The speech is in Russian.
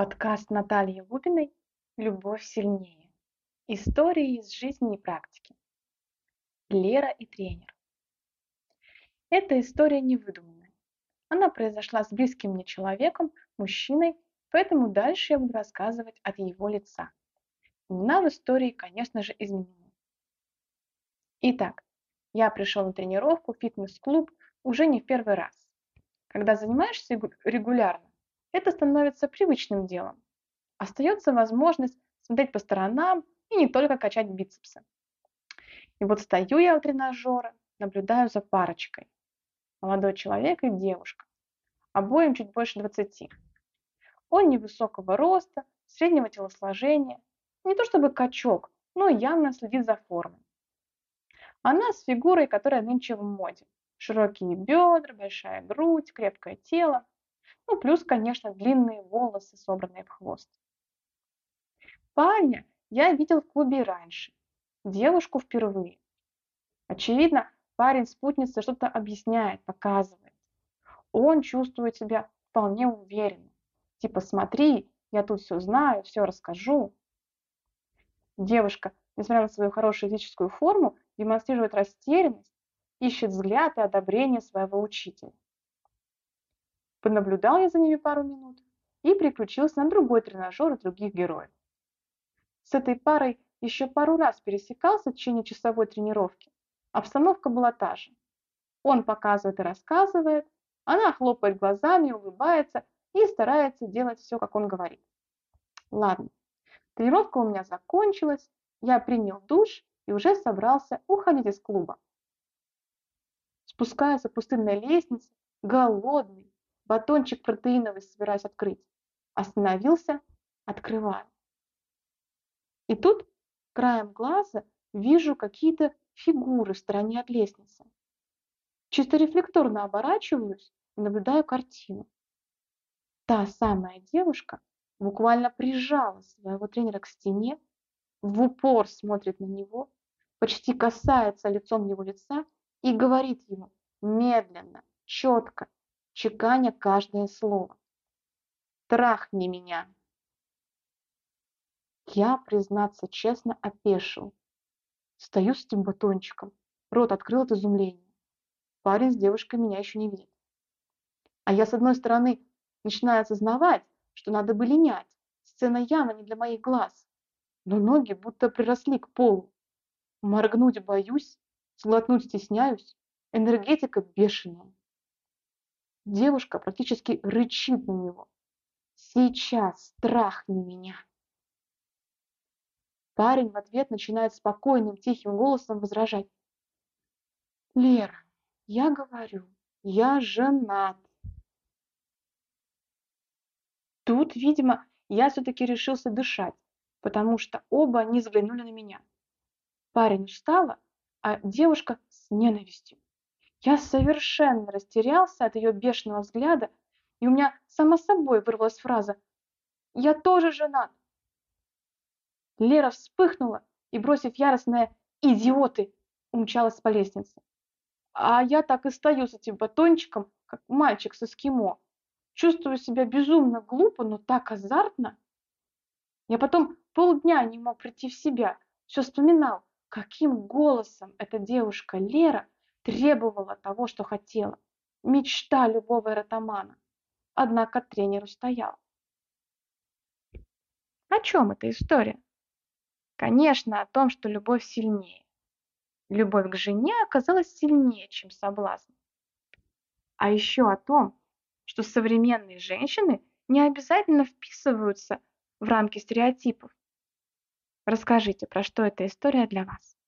Подкаст Натальи Губиной «Любовь сильнее». Истории из жизни и практики. Лера и тренер. Эта история не выдуманная. Она произошла с близким мне человеком, мужчиной, поэтому дальше я буду рассказывать от его лица. Имена в истории, конечно же, изменены. Итак, я пришел на тренировку в фитнес-клуб уже не в первый раз. Когда занимаешься регулярно, это становится привычным делом. Остается возможность смотреть по сторонам и не только качать бицепсы. И вот стою я у тренажера, наблюдаю за парочкой. Молодой человек и девушка. Обоим чуть больше 20. Он невысокого роста, среднего телосложения. Не то чтобы качок, но явно следит за формой. Она с фигурой, которая нынче в моде. Широкие бедра, большая грудь, крепкое тело. Ну, плюс, конечно, длинные волосы, собранные в хвост. Парня я видел в клубе раньше, девушку впервые. Очевидно, парень спутнице что-то объясняет, показывает. Он чувствует себя вполне уверенно. Типа, смотри, я тут все знаю, все расскажу. Девушка, несмотря на свою хорошую физическую форму, демонстрирует растерянность, ищет взгляд и одобрение своего учителя. Понаблюдал я за ними пару минут и переключился на другой тренажер других героев. С этой парой еще пару раз пересекался в течение часовой тренировки. Обстановка была та же. Он показывает и рассказывает, она хлопает глазами, улыбается и старается делать все, как он говорит. Ладно, тренировка у меня закончилась, я принял душ и уже собрался уходить из клуба. Спускаясь по пустынной лестнице, голодный, батончик протеиновый собираюсь открыть. Остановился, открываю. И тут краем глаза вижу какие-то фигуры в стороне от лестницы. Чисто рефлекторно оборачиваюсь и наблюдаю картину. Та самая девушка буквально прижала своего тренера к стене, в упор смотрит на него, почти касается лицом его лица и говорит ему медленно, четко, чеканя каждое слово. «Трахни меня!» Я, признаться честно, опешил. Стою с этим батончиком, рот открыл от изумления. Парень с девушкой меня еще не видит. А я, с одной стороны, начинаю осознавать, что надо бы линять. Сцена явно не для моих глаз. Но ноги будто приросли к полу. Моргнуть боюсь, сглотнуть стесняюсь. Энергетика бешеная. Девушка практически рычит на него. «Сейчас трахни меня!» Парень в ответ начинает спокойным, тихим голосом возражать. «Лера, я говорю, я женат». Тут, видимо, я все-таки решился дышать, потому что оба они взглянули на меня. Парень устала, а девушка с ненавистью. Я совершенно растерялся от ее бешеного взгляда, и у меня само собой вырвалась фраза «Я тоже женат». Лера вспыхнула и, бросив яростное «Идиоты!», умчалась по лестнице. А я так и стою с этим батончиком, как мальчик с эскимо. Чувствую себя безумно глупо, но так азартно. Я потом полдня не мог прийти в себя, все вспоминал, каким голосом эта девушка Лера требовала того, что хотела. Мечта любого эротомана. Однако тренер устоял. О чем эта история? Конечно, о том, что любовь сильнее. Любовь к жене оказалась сильнее, чем соблазн. А еще о том, что современные женщины не обязательно вписываются в рамки стереотипов. Расскажите, про что эта история для вас.